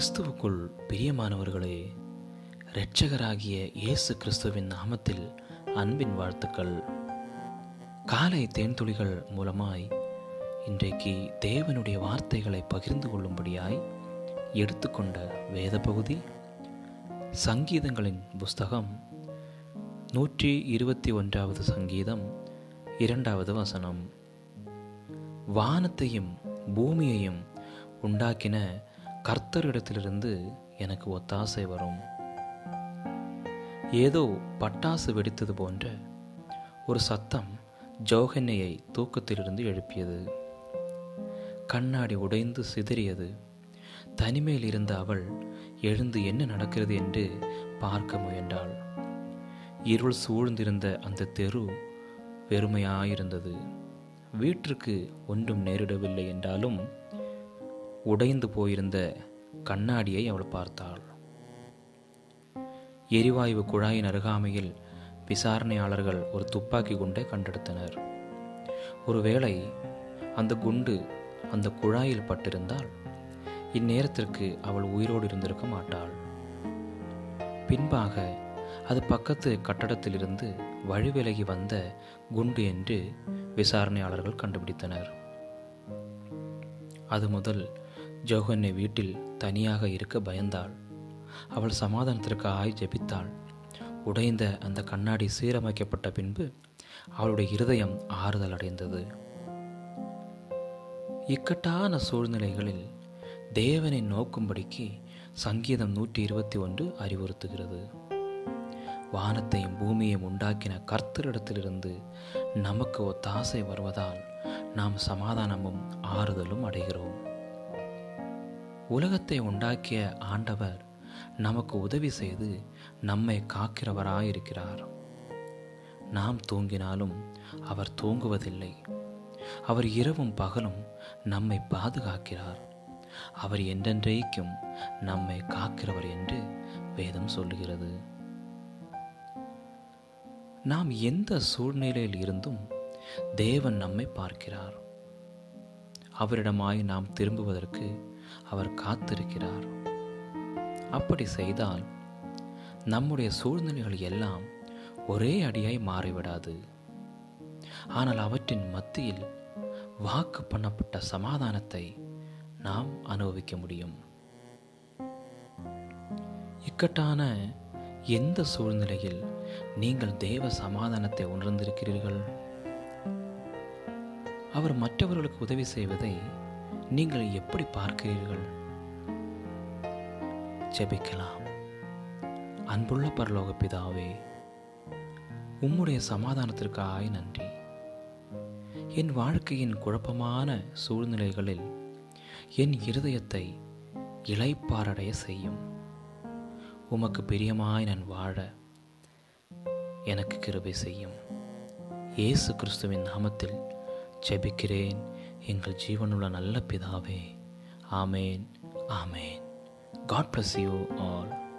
கிறிஸ்துவுக்குள் பிரியமானவர்களே இரட்சகராகிய இயேசு கிறிஸ்துவின் நாமத்தில் அன்பின் வாழ்த்துக்கள். காலை தேன்துளிகள் மூலமாய் இன்றைக்கு தேவனுடைய வார்த்தைகளை பகிர்ந்து கொள்ளும்படியாய் எடுத்துக்கொண்ட வேத பகுதி சங்கீதங்களின் புஸ்தகம் நூற்றி இருபத்தி ஒன்றாவது சங்கீதம் இரண்டாவது வசனம். வானத்தையும் பூமியையும் உண்டாக்கின கர்த்தரிடத்திலிருந்து எனக்கு ஒத்தாசை வரும். ஏதோ பட்டாசு வெடித்தது போன்ற ஒரு சத்தம் ஜோகன்னையை தூக்கத்திலிருந்து எழுப்பியது. கண்ணாடி உடைந்து சிதறியது. தனிமையில் இருந்த அவள் எழுந்து என்ன நடக்கிறது என்று பார்க்க முயன்றாள். இருள் சூழ்ந்திருந்த அந்த தெரு வெறுமையாயிருந்தது. வீட்டிற்கு ஒன்றும் நேரிடவில்லை என்றாலும் உடைந்து போயிருந்த கண்ணாடியை அவள் பார்த்தாள். எரிவாயு குழாயின் அருகாமையில் விசாரணையாளர்கள் ஒரு துப்பாக்கி குண்டை கண்டெடுத்தனர். ஒருவேளை அந்த குண்டு அந்த குழாயில் பட்டிருந்தால் இந்நேரத்திற்கு அவள் உயிரோடு இருந்திருக்க மாட்டாள். பின்பாக அது பக்கத்து கட்டடத்திலிருந்து வழிவிலகி வந்த குண்டு என்று விசாரணையாளர்கள் கண்டுபிடித்தனர். அது முதல் ஜோகன்னை வீட்டில் தனியாக இருக்க பயந்தாள். அவள் சமாதானத்திற்காய் ஜெபித்தாள். உடைந்த அந்த கண்ணாடி சீரமைக்கப்பட்ட பின்பு அவளுடைய இருதயம் ஆறுதல் அடைந்தது. இக்கட்டான சூழ்நிலைகளில் தேவனை நோக்கும்படிக்கு சங்கீதம் நூற்றி இருபத்தி ஒன்று அறிவுறுத்துகிறது. வானத்தையும் பூமியையும் உண்டாக்கின கர்த்தரிடத்திலிருந்து நமக்கு ஒத்தாசை வருவதால் நாம் சமாதானமும் ஆறுதலும் அடைகிறோம். உலகத்தை உண்டாக்கிய ஆண்டவர் நமக்கு உதவி செய்து நம்மை காக்கிறவராயிருக்கிறார். நாம் தூங்கினாலும் அவர் தூங்குவதில்லை. அவர் இரவும் பகலும் நம்மை பாதுகாக்கிறார். அவர் என்றென்றைக்கும் நம்மை காக்கிறவர் என்று வேதம் சொல்லுகிறது. நாம் எந்த சூழ்நிலையில் இருந்தும் தேவன் நம்மை பார்க்கிறார். அவரிடமாய் நாம் திரும்புவதற்கு அவர் காத்திருக்கிறார். அப்படி செய்தால் நம்முடைய சூழ்நிலைகள் எல்லாம் ஒரே அடியாய் மாறிவிடாது. ஆனால் அவற்றின் மத்தியில் வாக்கு பண்ணப்பட்ட சமாதானத்தை நாம் அனுபவிக்க முடியும். இக்கட்டான எந்த சூழ்நிலையில் நீங்கள் தேவ சமாதானத்தை உணர்ந்திருக்கிறீர்கள்? அவர் மற்றவர்களுக்கு உதவி செய்வதை நீங்கள் எப்படி பார்க்கிறீர்கள்? ஜெபிக்கலாம். அன்புள்ள பரலோக பிதாவே உம்முடைய சமாதானத்திற்காய் நன்றி. என் வாழ்க்கையின் குழப்பமான சூழ்நிலைகளில் என் இருதயத்தை இளைப்பாரடைய செய்யும். உமக்கு பிரியமாய் நான் வாழ எனக்கு கிருபை செய்யும். இயேசு கிறிஸ்துவின் நாமத்தில் ஜெபிக்கிறேன். எங்கள் ஜீவனுள்ள நல்ல பிதாவே. ஆமேன் ஆமேன். God bless you all